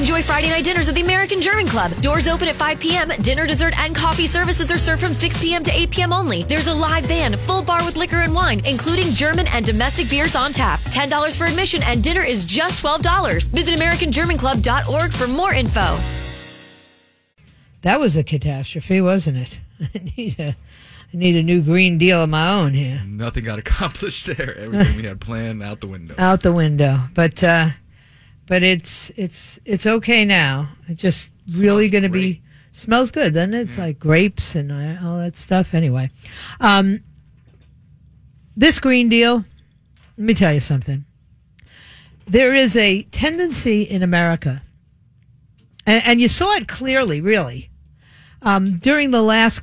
Enjoy Friday night dinners at the American German Club. Doors open at 5 p.m. Dinner, dessert, and coffee services are served from 6 p.m. to 8 p.m. only. There's a live band, full bar with liquor and wine, including German and domestic beers on tap. $10 for admission and dinner is just $12. Visit AmericanGermanClub.org for more info. That was a catastrophe, wasn't it? I need a, I need a new Green Deal of my own here. Nothing got accomplished there. Everything we had planned out the window. Out the window. But uh, but it's it's it's okay now. It's just really going to be smells good, it? It's like grapes and uh, all that stuff. Anyway, um, this Green Deal. Let me tell you something. There is a tendency in America, and, and you saw it clearly, really, um, during the last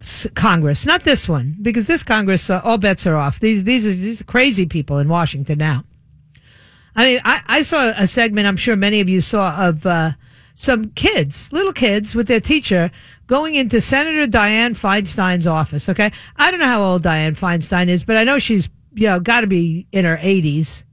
s- Congress, not this one, because this Congress, uh, all bets are off. These these are these are crazy people in Washington now. I mean, I, I saw a segment. I'm sure many of you saw of uh, some kids, little kids, with their teacher going into Senator Dianne Feinstein's office. Okay, I don't know how old Dianne Feinstein is, but I know she's you know got to be in her 80s,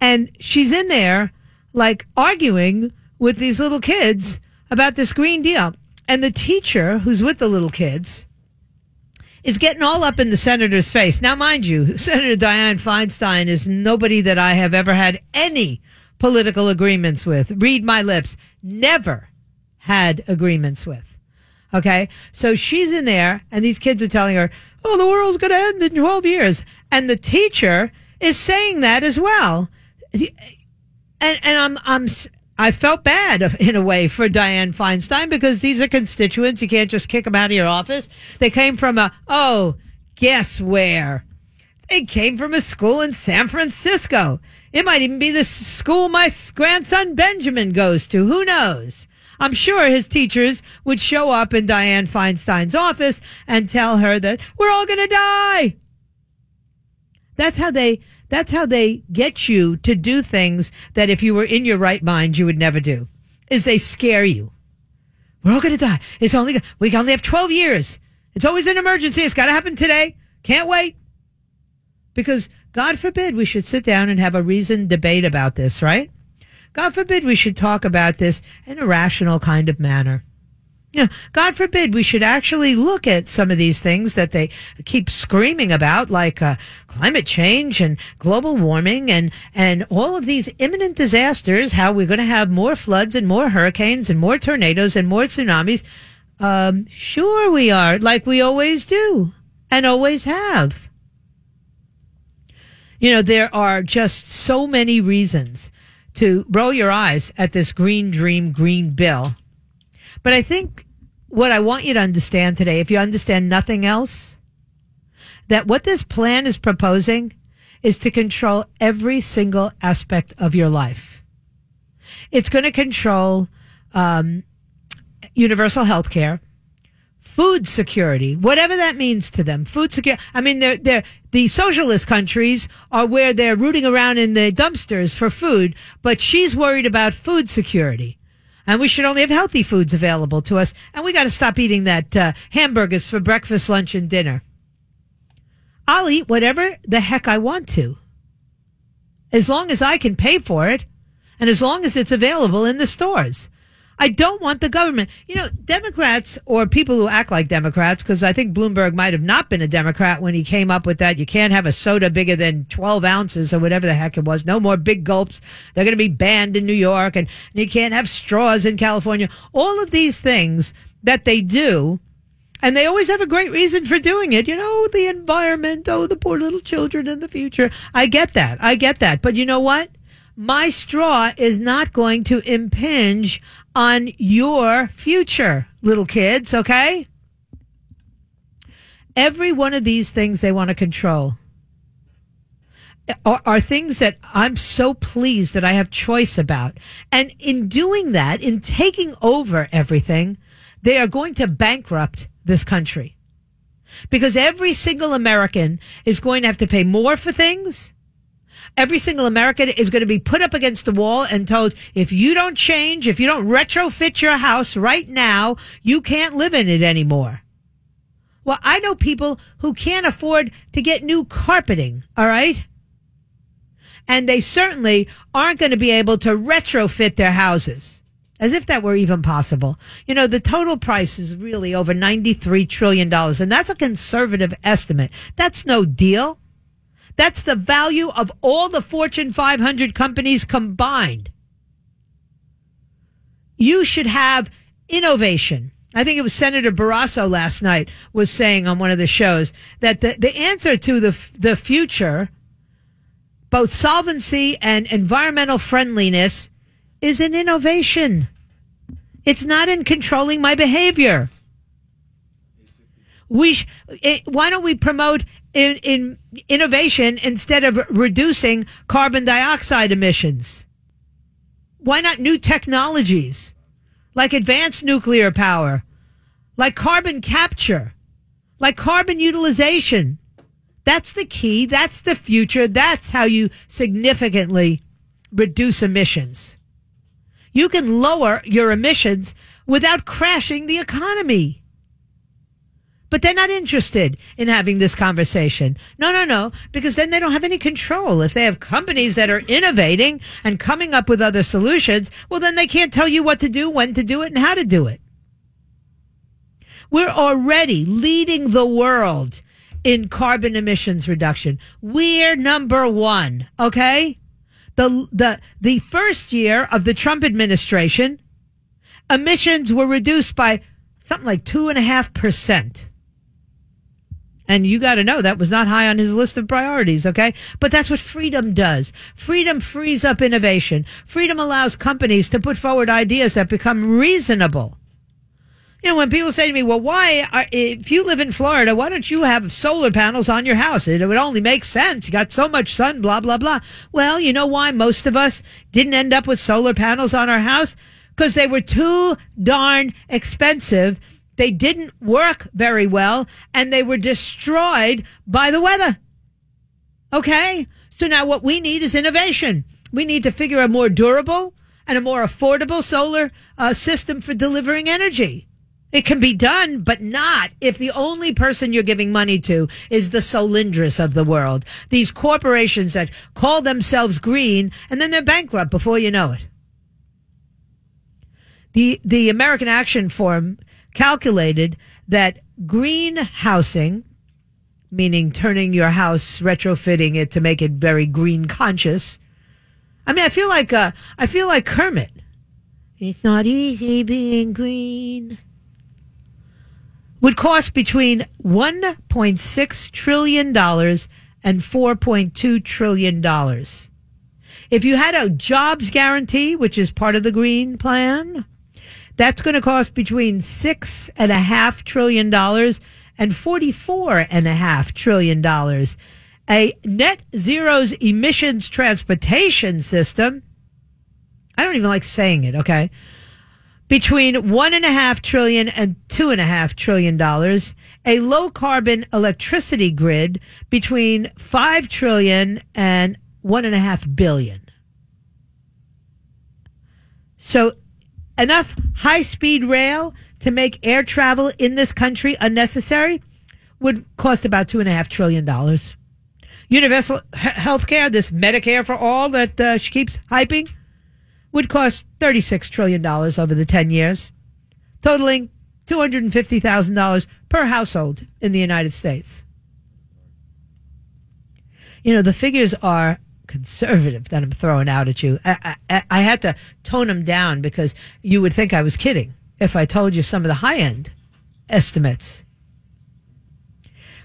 and she's in there like arguing with these little kids about this Green Deal. And the teacher who's with the little kids is getting all up in the senator's face. Now, mind you, Senator Dianne Feinstein is nobody that I have ever had any political agreements with. Read my lips. Never had agreements with. Okay. So she's in there and these kids are telling her, Oh, the world's going to end in 12 years. And the teacher is saying that as well. And, and I'm, I'm, I felt bad in a way for Dianne Feinstein because these are constituents. You can't just kick them out of your office. They came from a, oh, guess where? They came from a school in San Francisco. It might even be the school my grandson Benjamin goes to. Who knows? I'm sure his teachers would show up in Dianne Feinstein's office and tell her that we're all going to die. That's how they that's how they get you to do things that if you were in your right mind you would never do. Is they scare you. We're all going to die. It's only we only have 12 years. It's always an emergency. It's got to happen today. Can't wait. Because God forbid we should sit down and have a reasoned debate about this, right? God forbid we should talk about this in a rational kind of manner. Know, God forbid we should actually look at some of these things that they keep screaming about, like uh, climate change and global warming and, and all of these imminent disasters, how we're going to have more floods and more hurricanes and more tornadoes and more tsunamis. Um, sure we are, like we always do and always have. You know, there are just so many reasons to roll your eyes at this green dream, green bill. But I think what I want you to understand today, if you understand nothing else, that what this plan is proposing is to control every single aspect of your life. It's going to control um, universal health care, food security, whatever that means to them. Food security. I mean, they're, they're, the socialist countries are where they're rooting around in the dumpsters for food, but she's worried about food security. And we should only have healthy foods available to us. And we got to stop eating that uh, hamburgers for breakfast, lunch, and dinner. I'll eat whatever the heck I want to. As long as I can pay for it and as long as it's available in the stores. I don't want the government. You know, Democrats or people who act like Democrats, because I think Bloomberg might have not been a Democrat when he came up with that. You can't have a soda bigger than 12 ounces or whatever the heck it was. No more big gulps. They're going to be banned in New York and and you can't have straws in California. All of these things that they do. And they always have a great reason for doing it. You know, the environment. Oh, the poor little children in the future. I get that. I get that. But you know what? My straw is not going to impinge on your future, little kids, okay? Every one of these things they want to control are, are, things that I'm so pleased that I have choice about. And in doing that, in taking over everything, they are going to bankrupt this country. Because every single American is going to have to pay more for things every single American is going to be put up against the wall and told, if you don't change, if you don't retrofit your house right now, you can't live in it anymore. Well, I know people who can't afford to get new carpeting, all right? And they certainly aren't going to be able to retrofit their houses. As if that were even possible. You know, the total price is really over $93 trillion, and that's a conservative estimate. That's no deal. That's the value of all the Fortune 500 companies combined. You should have innovation. I think it was Senator Barrasso last night was saying on one of the shows that the, the answer to the, the future, both solvency and environmental friendliness, is in innovation. It's not in controlling my behavior. We sh- it, why don't we promote in, in innovation instead of reducing carbon dioxide emissions? Why not new technologies like advanced nuclear power, like carbon capture, like carbon utilization? That's the key. That's the future. That's how you significantly reduce emissions. You can lower your emissions without crashing the economy. But they're not interested in having this conversation. No, no, no, because then they don't have any control. If they have companies that are innovating and coming up with other solutions, well, then they can't tell you what to do, when to do it, and how to do it. We're already leading the world in carbon emissions reduction. We're number one, okay? the the the first year of the Trump administration, emissions were reduced by something like two and a half percent. And you got to know that was not high on his list of priorities, okay? But that's what freedom does. Freedom frees up innovation. Freedom allows companies to put forward ideas that become reasonable you know, when people say to me, well, why, are, if you live in Florida, why don't you have solar panels on your house? It would only make sense. You got so much sun, blah, blah, blah. Well, you know why most of us didn't end up with solar panels on our house? Because they were too darn expensive. They didn't work very well and they were destroyed by the weather. Okay. So now what we need is innovation. We need to figure a more durable and a more affordable solar uh, system for delivering energy. It can be done, but not if the only person you're giving money to is the Solyndras of the world. These corporations that call themselves green and then they're bankrupt before you know it. The, the American Action Forum calculated that green housing, meaning turning your house, retrofitting it to make it very green conscious. I mean, I feel like, uh, I feel like Kermit. It's not easy being green would cost between $1.6 trillion and $4.2 trillion. If you had a jobs guarantee, which is part of the green plan, that's going to cost between six and a half trillion dollars and forty-four and a half trillion dollars. A net zero's emissions transportation system. I don't even like saying it. Okay between one and a half trillion and two and a half trillion dollars, a low carbon electricity grid between five trillion and one and a half billion. So enough high speed rail to make air travel in this country unnecessary would cost about two and a half trillion dollars. Universal health care, this Medicare for all that uh, she keeps hyping, would cost $36 trillion over the 10 years, totaling $250,000 per household in the United States. You know, the figures are conservative that I'm throwing out at you. I, I, I had to tone them down because you would think I was kidding if I told you some of the high end estimates.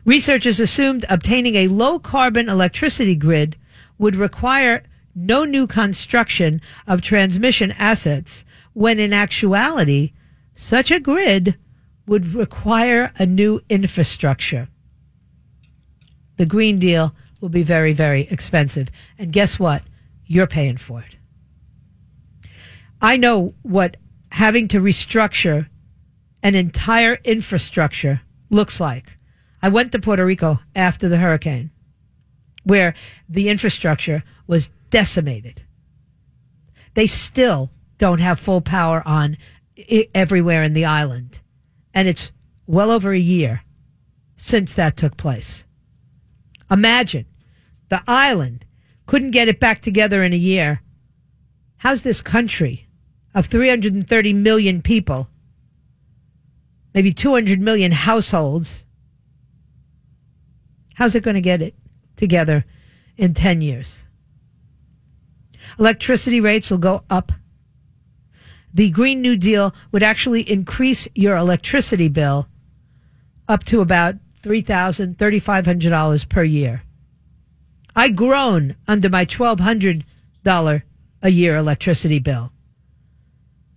Researchers assumed obtaining a low carbon electricity grid would require no new construction of transmission assets, when in actuality, such a grid would require a new infrastructure. The Green Deal will be very, very expensive. And guess what? You're paying for it. I know what having to restructure an entire infrastructure looks like. I went to Puerto Rico after the hurricane, where the infrastructure was decimated. They still don't have full power on everywhere in the island. And it's well over a year since that took place. Imagine the island couldn't get it back together in a year. How's this country of 330 million people, maybe 200 million households, how's it going to get it together in 10 years? Electricity rates will go up. The Green New Deal would actually increase your electricity bill up to about $3,000, $3,500 per year. I groan under my $1,200 a year electricity bill.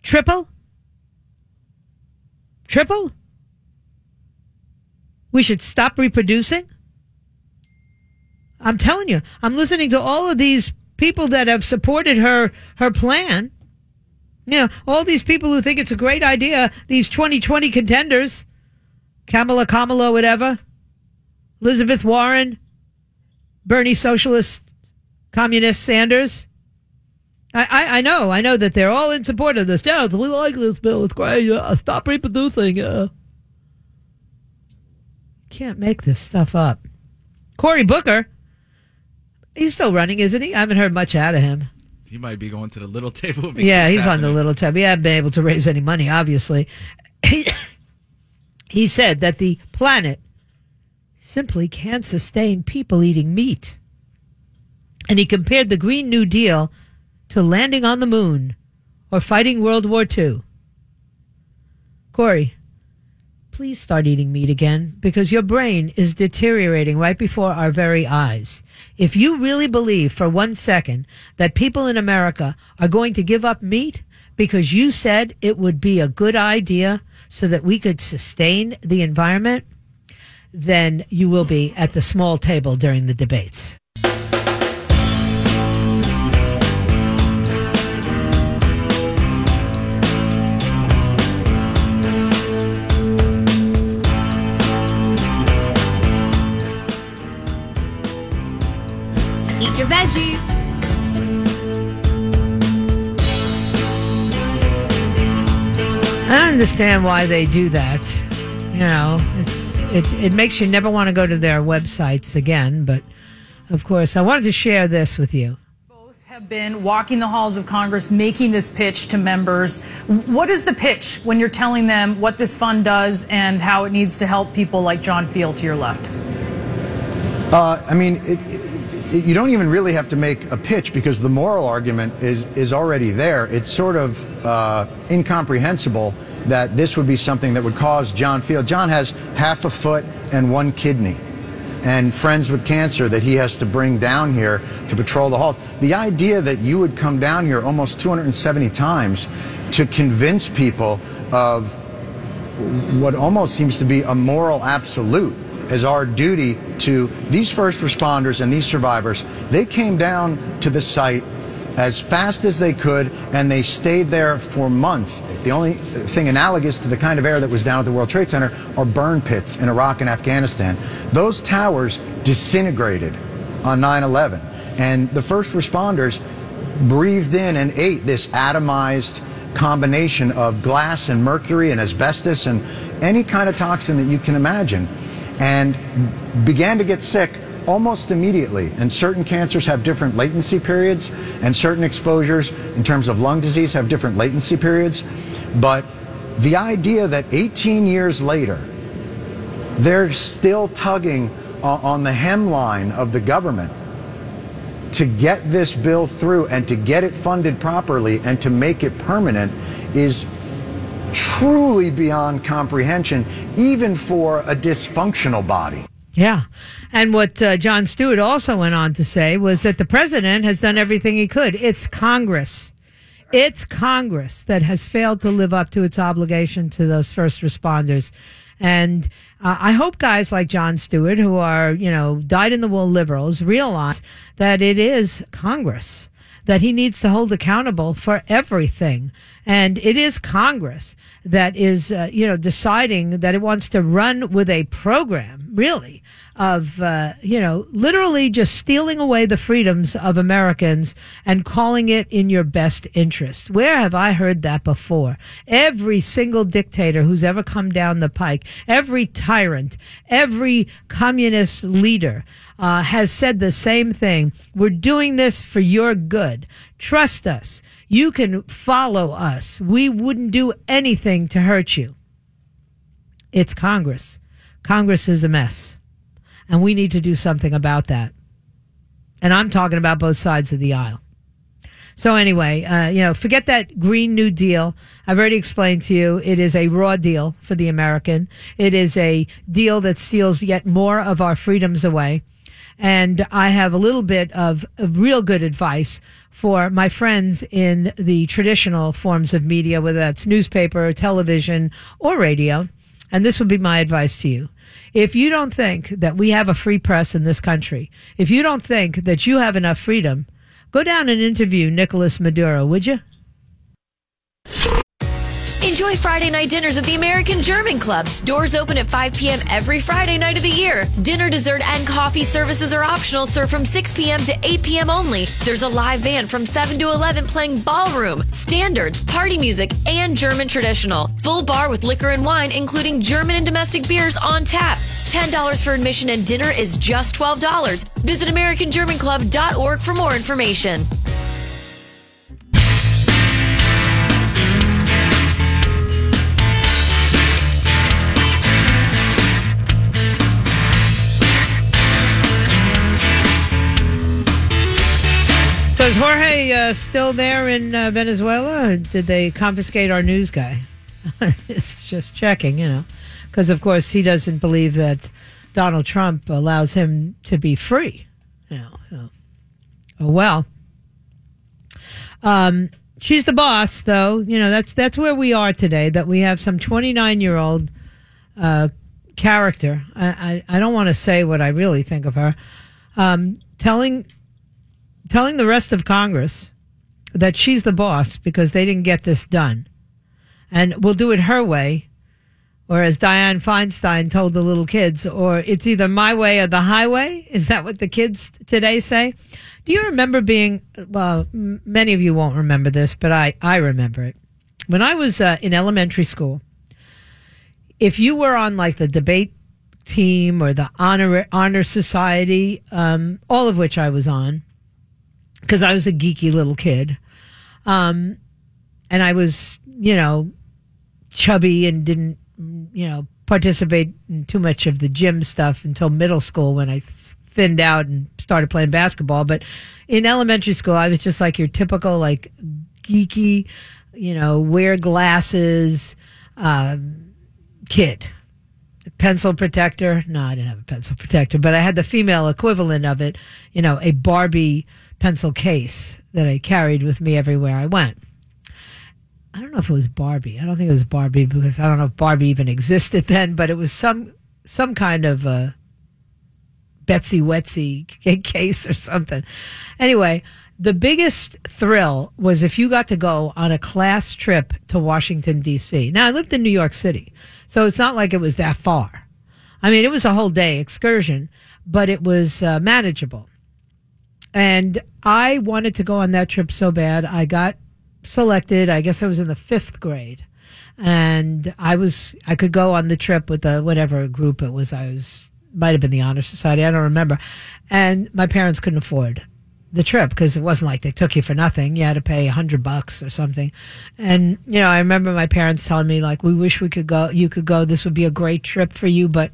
Triple? Triple? We should stop reproducing? I'm telling you, I'm listening to all of these people that have supported her her plan. You know, all these people who think it's a great idea, these 2020 contenders, Kamala Kamala, whatever, Elizabeth Warren, Bernie Socialist, Communist Sanders. I, I, I know, I know that they're all in support of this. Yeah, we like this bill. It's great. Uh, stop reproducing. Uh. Can't make this stuff up. Cory Booker, he's still running, isn't he? I haven't heard much out of him. He might be going to the little table. Yeah, he's happening. on the little table. He hasn't been able to raise any money, obviously. He, he said that the planet simply can't sustain people eating meat. And he compared the Green New Deal to landing on the moon or fighting World War II. Cory, please start eating meat again because your brain is deteriorating right before our very eyes. If you really believe for one second that people in America are going to give up meat because you said it would be a good idea so that we could sustain the environment, then you will be at the small table during the debates. Eat your veggies. I understand why they do that. You know, it, it makes you never want to go to their websites again. But of course, I wanted to share this with you Both have been walking the halls of Congress making this pitch to members. What is the pitch when you're telling them what this fund does and how it needs to help people like John Feal to your left? Uh, I mean, it, it, you don't even really have to make a pitch because the moral argument is, is already there. It's sort of uh, incomprehensible that this would be something that would cause John Feal. John has half a foot and one kidney and friends with cancer that he has to bring down here to patrol the halls. The idea that you would come down here almost 270 times to convince people of what almost seems to be a moral absolute as our duty to these first responders and these survivors. They came down to the site as fast as they could, and they stayed there for months. The only thing analogous to the kind of air that was down at the World Trade Center are burn pits in Iraq and Afghanistan. Those towers disintegrated on 9 11, and the first responders breathed in and ate this atomized combination of glass and mercury and asbestos and any kind of toxin that you can imagine and began to get sick almost immediately. And certain cancers have different latency periods, and certain exposures in terms of lung disease have different latency periods. But the idea that 18 years later, they're still tugging on the hemline of the government to get this bill through and to get it funded properly and to make it permanent is truly beyond comprehension, even for a dysfunctional body. Yeah. And what uh, Jon Stewart also went on to say was that the president has done everything he could. It's Congress. It's Congress that has failed to live up to its obligation to those first responders. And uh, I hope guys like Jon Stewart, who are, you know, dyed in the wool liberals, realize that it is Congress that he needs to hold accountable for everything. And it is Congress that is, uh, you know, deciding that it wants to run with a program really, of, uh, you know, literally just stealing away the freedoms of Americans and calling it in your best interest. Where have I heard that before? Every single dictator who's ever come down the pike, every tyrant, every communist leader, uh, has said the same thing. We're doing this for your good. Trust us. You can follow us. We wouldn't do anything to hurt you. It's Congress. Congress is a mess. And we need to do something about that. And I'm talking about both sides of the aisle. So anyway, uh, you know, forget that Green New Deal. I've already explained to you it is a raw deal for the American. It is a deal that steals yet more of our freedoms away. And I have a little bit of, of real good advice for my friends in the traditional forms of media, whether that's newspaper, television, or radio. And this would be my advice to you. If you don't think that we have a free press in this country, if you don't think that you have enough freedom, go down and interview Nicolas Maduro, would you? Enjoy Friday night dinners at the American German Club. Doors open at 5 p.m. every Friday night of the year. Dinner, dessert, and coffee services are optional, served from 6 p.m. to 8 p.m. only. There's a live band from 7 to 11 playing ballroom, standards, party music, and German traditional. Full bar with liquor and wine, including German and domestic beers on tap. $10 for admission and dinner is just $12. Visit AmericanGermanClub.org for more information. So is Jorge uh, still there in uh, Venezuela? Did they confiscate our news guy? it's just checking, you know, because of course he doesn't believe that Donald Trump allows him to be free. You know, so. oh well. Um, she's the boss, though. You know that's that's where we are today. That we have some twenty nine year old uh, character. I, I, I don't want to say what I really think of her. Um, telling telling the rest of Congress that she's the boss because they didn't get this done. And we'll do it her way. Or as Dianne Feinstein told the little kids, or it's either my way or the highway. Is that what the kids today say? Do you remember being, well, many of you won't remember this, but I, I remember it. When I was uh, in elementary school, if you were on like the debate team or the honor honor society, um, all of which I was on, because I was a geeky little kid. Um, and I was, you know, chubby and didn't, you know, participate in too much of the gym stuff until middle school when I thinned out and started playing basketball. But in elementary school, I was just like your typical, like, geeky, you know, wear glasses um, kid. Pencil protector. No, I didn't have a pencil protector, but I had the female equivalent of it, you know, a Barbie pencil case that I carried with me everywhere I went. I don't know if it was Barbie. I don't think it was Barbie because I don't know if Barbie even existed then, but it was some some kind of a Betsy Wetsy case or something. Anyway, the biggest thrill was if you got to go on a class trip to Washington D.C. Now I lived in New York City, so it's not like it was that far. I mean, it was a whole day excursion, but it was uh, manageable. And I wanted to go on that trip so bad. I got selected. I guess I was in the fifth grade. And I was, I could go on the trip with the whatever group it was. I was, might have been the Honor Society. I don't remember. And my parents couldn't afford the trip because it wasn't like they took you for nothing. You had to pay a hundred bucks or something. And, you know, I remember my parents telling me like, we wish we could go, you could go. This would be a great trip for you, but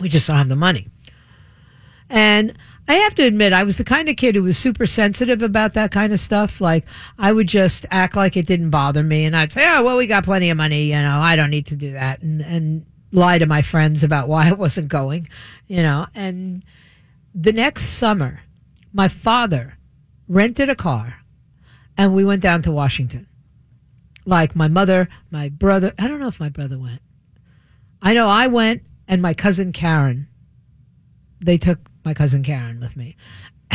we just don't have the money. And I have to admit, I was the kind of kid who was super sensitive about that kind of stuff. Like, I would just act like it didn't bother me, and I'd say, "Oh, well, we got plenty of money, you know, I don't need to do that," and and lie to my friends about why I wasn't going, you know. And the next summer, my father rented a car, and we went down to Washington. Like my mother, my brother. I don't know if my brother went. I know I went, and my cousin Karen. They took my cousin Karen with me.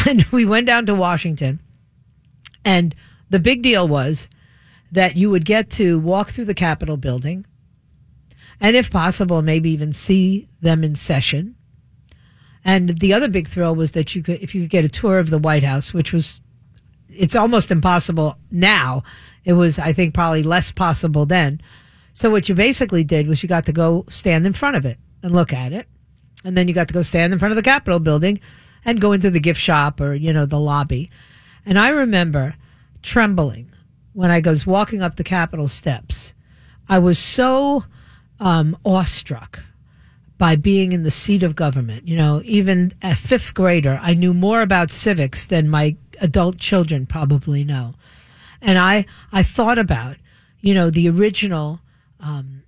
And we went down to Washington. And the big deal was that you would get to walk through the Capitol building and, if possible, maybe even see them in session. And the other big thrill was that you could, if you could get a tour of the White House, which was, it's almost impossible now. It was, I think, probably less possible then. So what you basically did was you got to go stand in front of it and look at it. And then you got to go stand in front of the Capitol building and go into the gift shop or, you know, the lobby. And I remember trembling when I was walking up the Capitol steps. I was so um, awestruck by being in the seat of government. You know, even a fifth grader, I knew more about civics than my adult children probably know. And I, I thought about, you know, the original um,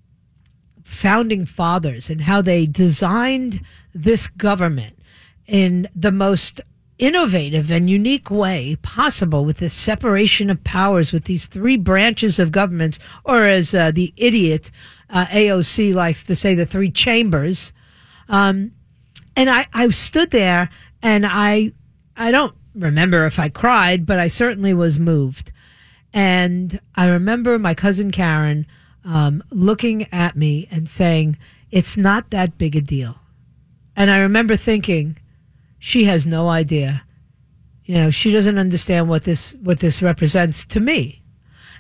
founding fathers and how they designed this government in the most innovative and unique way possible with this separation of powers with these three branches of governments, or as uh, the idiot uh, AOC likes to say, the three chambers. Um, and I, I stood there and I, I don't remember if I cried, but I certainly was moved. And I remember my cousin Karen um, looking at me and saying, It's not that big a deal. And I remember thinking, she has no idea. You know, she doesn't understand what this what this represents to me.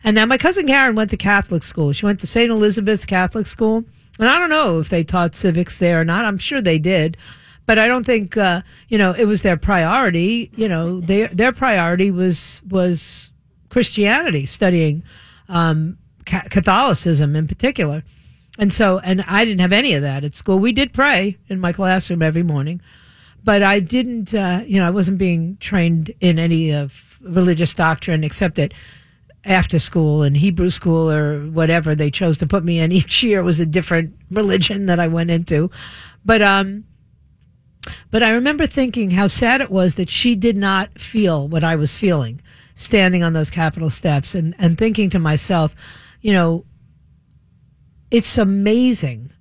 And now my cousin Karen went to Catholic school. She went to St. Elizabeth's Catholic school. And I don't know if they taught civics there or not. I'm sure they did. But I don't think, uh, you know, it was their priority. You know, their, their priority was, was Christianity, studying, um, Catholicism in particular. And so, and I didn't have any of that at school. We did pray in my classroom every morning but I didn't, uh, you know, I wasn't being trained in any of religious doctrine except that after school and Hebrew school or whatever they chose to put me in each year was a different religion that I went into. But, um, but I remember thinking how sad it was that she did not feel what I was feeling standing on those Capitol steps and, and thinking to myself, you know, it's amazing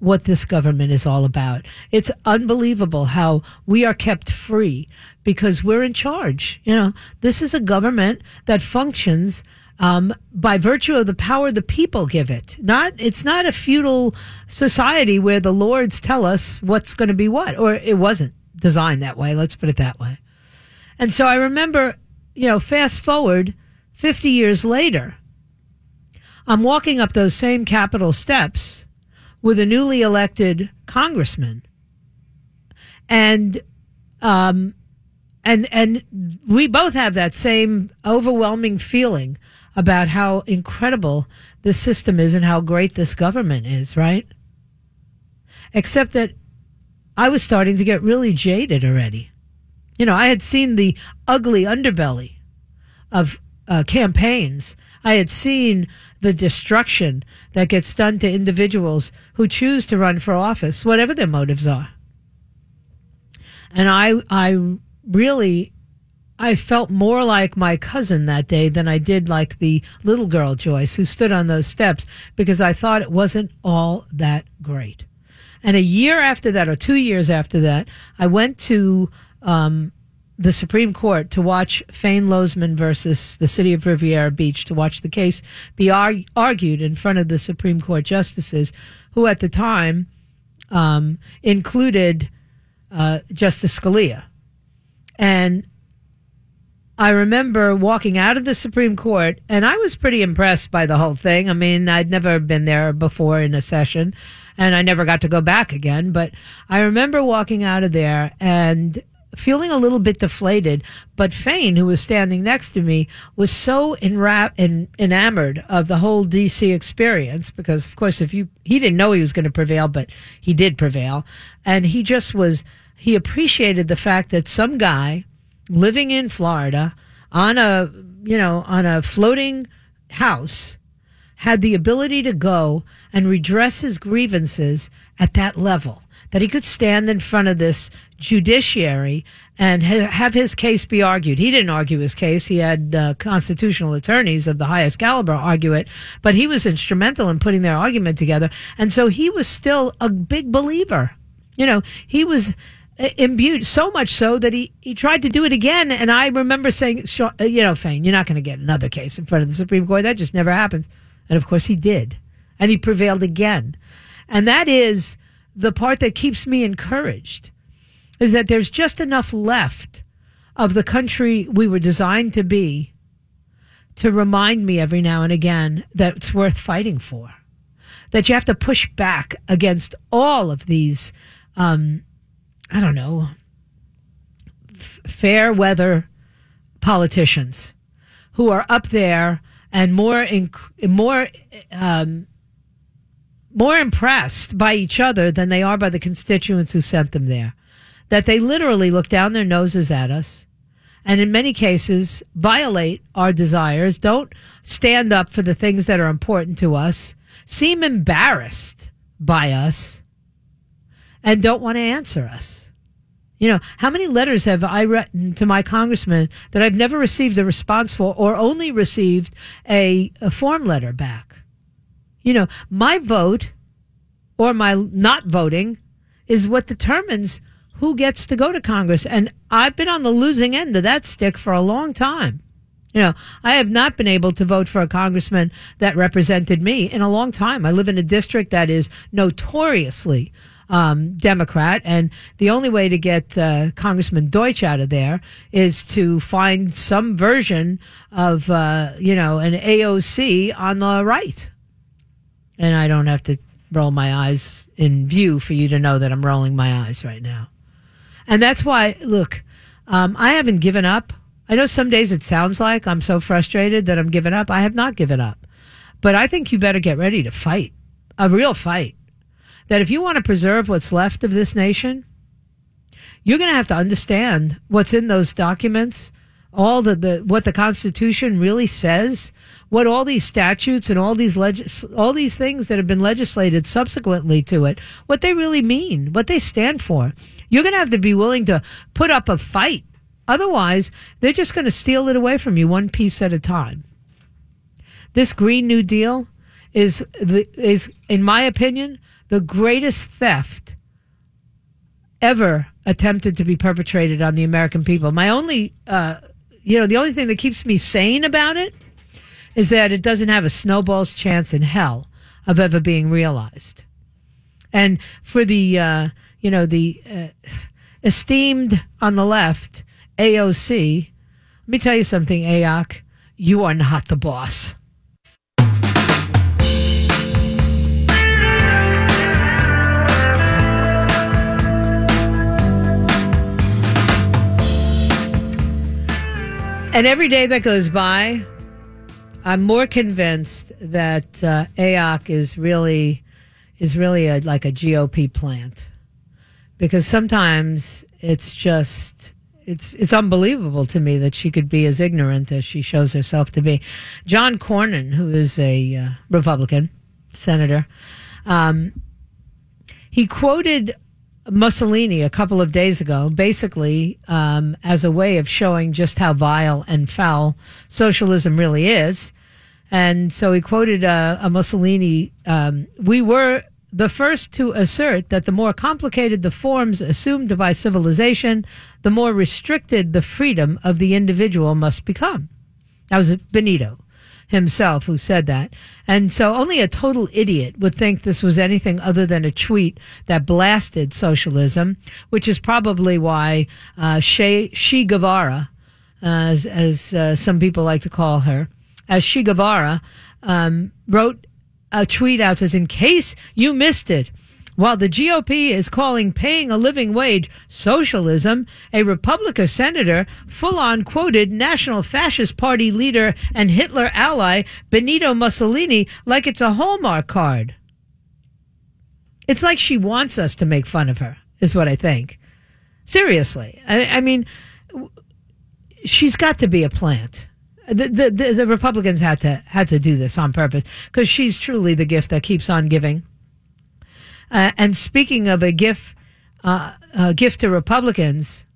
what this government is all about. It's unbelievable how we are kept free because we're in charge. You know, this is a government that functions um, by virtue of the power the people give it. Not, it's not a feudal society where the lords tell us what's going to be what, or it wasn't designed that way. Let's put it that way. And so I remember, you know, fast forward 50 years later, I'm walking up those same Capitol steps with a newly elected congressman. And, um, and, and we both have that same overwhelming feeling about how incredible this system is and how great this government is, right? Except that I was starting to get really jaded already. You know, I had seen the ugly underbelly of uh, campaigns. I had seen the destruction that gets done to individuals who choose to run for office, whatever their motives are. And I, I really, I felt more like my cousin that day than I did like the little girl Joyce who stood on those steps because I thought it wasn't all that great. And a year after that, or two years after that, I went to um, the Supreme Court to watch Fane Lozman versus the city of Riviera Beach to watch the case be ar- argued in front of the Supreme Court justices, who at the time um, included uh, Justice Scalia. And I remember walking out of the Supreme Court, and I was pretty impressed by the whole thing. I mean, I'd never been there before in a session, and I never got to go back again. But I remember walking out of there and feeling a little bit deflated. But Fane, who was standing next to me, was so enrap- en- enamored of the whole DC experience because, of course, if you he didn't know he was going to prevail, but he did prevail, and he just was he appreciated the fact that some guy living in Florida on a you know on a floating house had the ability to go and redress his grievances at that level that he could stand in front of this judiciary and ha- have his case be argued. He didn't argue his case. He had uh, constitutional attorneys of the highest caliber argue it, but he was instrumental in putting their argument together. And so he was still a big believer. You know, he was uh, imbued so much so that he, he tried to do it again. And I remember saying, you know, Fane, you're not going to get another case in front of the Supreme Court. That just never happens. And of course he did. And he prevailed again. And that is the part that keeps me encouraged is that there's just enough left of the country we were designed to be to remind me every now and again that it's worth fighting for. That you have to push back against all of these, um, I don't know, f- fair weather politicians who are up there and more inc- more um, more impressed by each other than they are by the constituents who sent them there. That they literally look down their noses at us and in many cases violate our desires, don't stand up for the things that are important to us, seem embarrassed by us, and don't want to answer us. You know, how many letters have I written to my congressman that I've never received a response for or only received a, a form letter back? You know, my vote or my not voting is what determines who gets to go to Congress. And I've been on the losing end of that stick for a long time. You know, I have not been able to vote for a congressman that represented me in a long time. I live in a district that is notoriously um, Democrat, and the only way to get uh, Congressman Deutch out of there is to find some version of, uh, you know, an AOC on the right. And I don't have to roll my eyes in view for you to know that I'm rolling my eyes right now. And that's why, look, um, I haven't given up. I know some days it sounds like I'm so frustrated that I'm giving up. I have not given up. But I think you better get ready to fight a real fight. That if you want to preserve what's left of this nation, you're going to have to understand what's in those documents, all the, the what the Constitution really says, what all these statutes and all these legis- all these things that have been legislated subsequently to it, what they really mean, what they stand for. You're going to have to be willing to put up a fight. Otherwise, they're just going to steal it away from you one piece at a time. This Green New Deal is the, is, in my opinion, the greatest theft ever attempted to be perpetrated on the American people. My only, uh, you know, the only thing that keeps me sane about it is that it doesn't have a snowball's chance in hell of ever being realized. And for the, uh, you know, the uh, esteemed on the left, AOC, let me tell you something, AOC, you are not the boss. And every day that goes by, I'm more convinced that uh, AOC is really is really a, like a GOP plant because sometimes it's just it's it's unbelievable to me that she could be as ignorant as she shows herself to be. John Cornyn, who is a uh, Republican senator, um, he quoted Mussolini a couple of days ago, basically um, as a way of showing just how vile and foul socialism really is. And so he quoted uh, a Mussolini um, We were the first to assert that the more complicated the forms assumed by civilization, the more restricted the freedom of the individual must become. That was Benito himself who said that. And so only a total idiot would think this was anything other than a tweet that blasted socialism, which is probably why uh, she, she Guevara, uh, as, as uh, some people like to call her, as She Guevara, um, wrote a tweet out says, in case you missed it, while the GOP is calling paying a living wage socialism, a Republican senator full on quoted National Fascist Party leader and Hitler ally Benito Mussolini like it's a Hallmark card. It's like she wants us to make fun of her, is what I think. Seriously. I, I mean, she's got to be a plant. The, the, the, the Republicans had to, had to do this on purpose because she's truly the gift that keeps on giving. Uh, and speaking of a gift, uh, a gift to Republicans,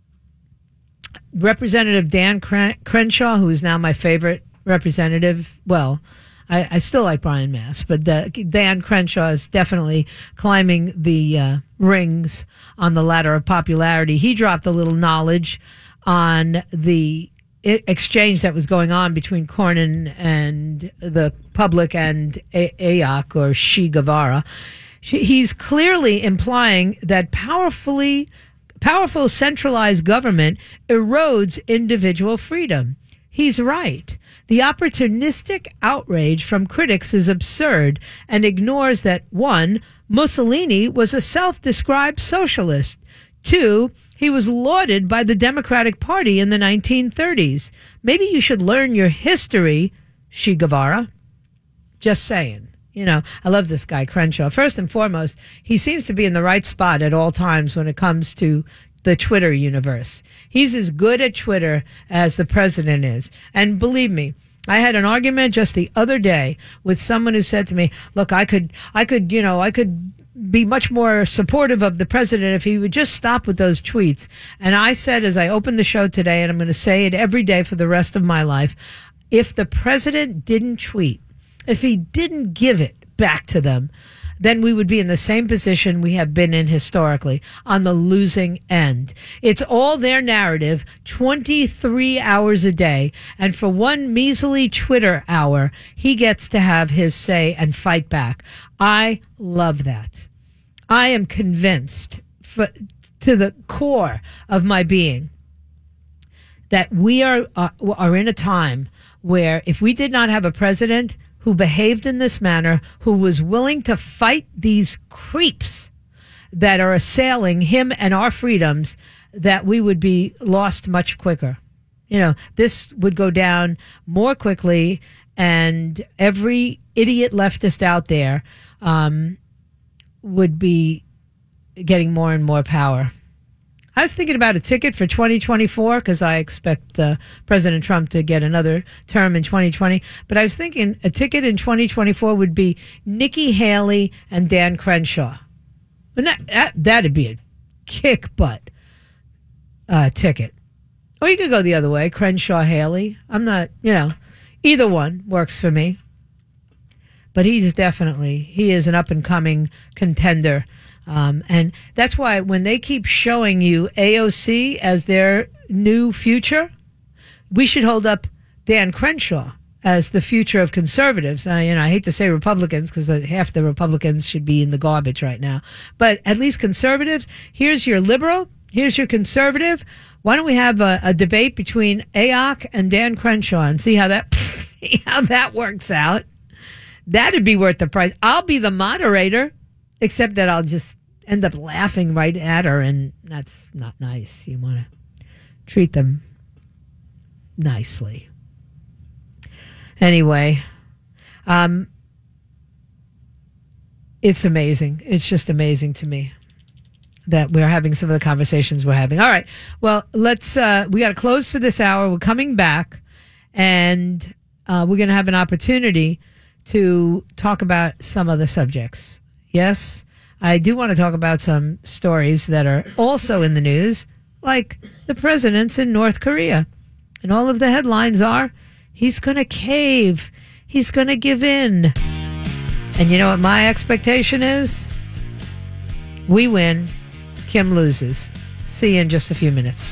Representative Dan Crenshaw, who is now my favorite representative, well, I, I still like Brian Mast, but Dan Crenshaw is definitely climbing the uh, rings on the ladder of popularity. He dropped a little knowledge on the exchange that was going on between Cornyn and the public and AOC or She Guevara he's clearly implying that powerfully powerful centralized government erodes individual freedom. He's right. The opportunistic outrage from critics is absurd and ignores that one, Mussolini was a self described socialist. Two, he was lauded by the Democratic Party in the 1930s. Maybe you should learn your history, Che Guevara. Just saying. You know, I love this guy, Crenshaw. First and foremost, he seems to be in the right spot at all times when it comes to the Twitter universe. He's as good at Twitter as the president is. And believe me, I had an argument just the other day with someone who said to me, "Look, I could, I could, you know, I could be much more supportive of the president if he would just stop with those tweets." And I said, as I opened the show today, and I'm going to say it every day for the rest of my life, if the president didn't tweet, if he didn't give it back to them, then we would be in the same position we have been in historically on the losing end. It's all their narrative 23 hours a day. And for one measly Twitter hour, he gets to have his say and fight back. I love that. I am convinced for, to the core of my being that we are, uh, are in a time where if we did not have a president who behaved in this manner, who was willing to fight these creeps that are assailing him and our freedoms, that we would be lost much quicker. You know, this would go down more quickly, and every idiot leftist out there um, would be getting more and more power. I was thinking about a ticket for 2024 because I expect uh, President Trump to get another term in 2020. But I was thinking a ticket in 2024 would be Nikki Haley and Dan Crenshaw. And that, that, that'd be a kick butt uh, ticket. Or you could go the other way, Crenshaw Haley. I'm not, you know, either one works for me. But he's definitely, he is an up and coming contender um, and that's why when they keep showing you AOC as their new future, we should hold up Dan Crenshaw as the future of conservatives. You know, I hate to say Republicans because half the Republicans should be in the garbage right now, but at least conservatives. Here's your liberal. Here's your conservative. Why don't we have a, a debate between AOC and Dan Crenshaw and see how that see how that works out? That'd be worth the price. I'll be the moderator except that I'll just end up laughing right at her, and that's not nice. You want to treat them nicely. Anyway, um, it's amazing. It's just amazing to me that we're having some of the conversations we're having. All right. Well, let's, uh, we got to close for this hour. We're coming back and uh, we're going to have an opportunity to talk about some other subjects yes, I do want to talk about some stories that are also in the news, like the president's in North Korea. And all of the headlines are he's going to cave, he's going to give in. And you know what my expectation is? We win, Kim loses. See you in just a few minutes.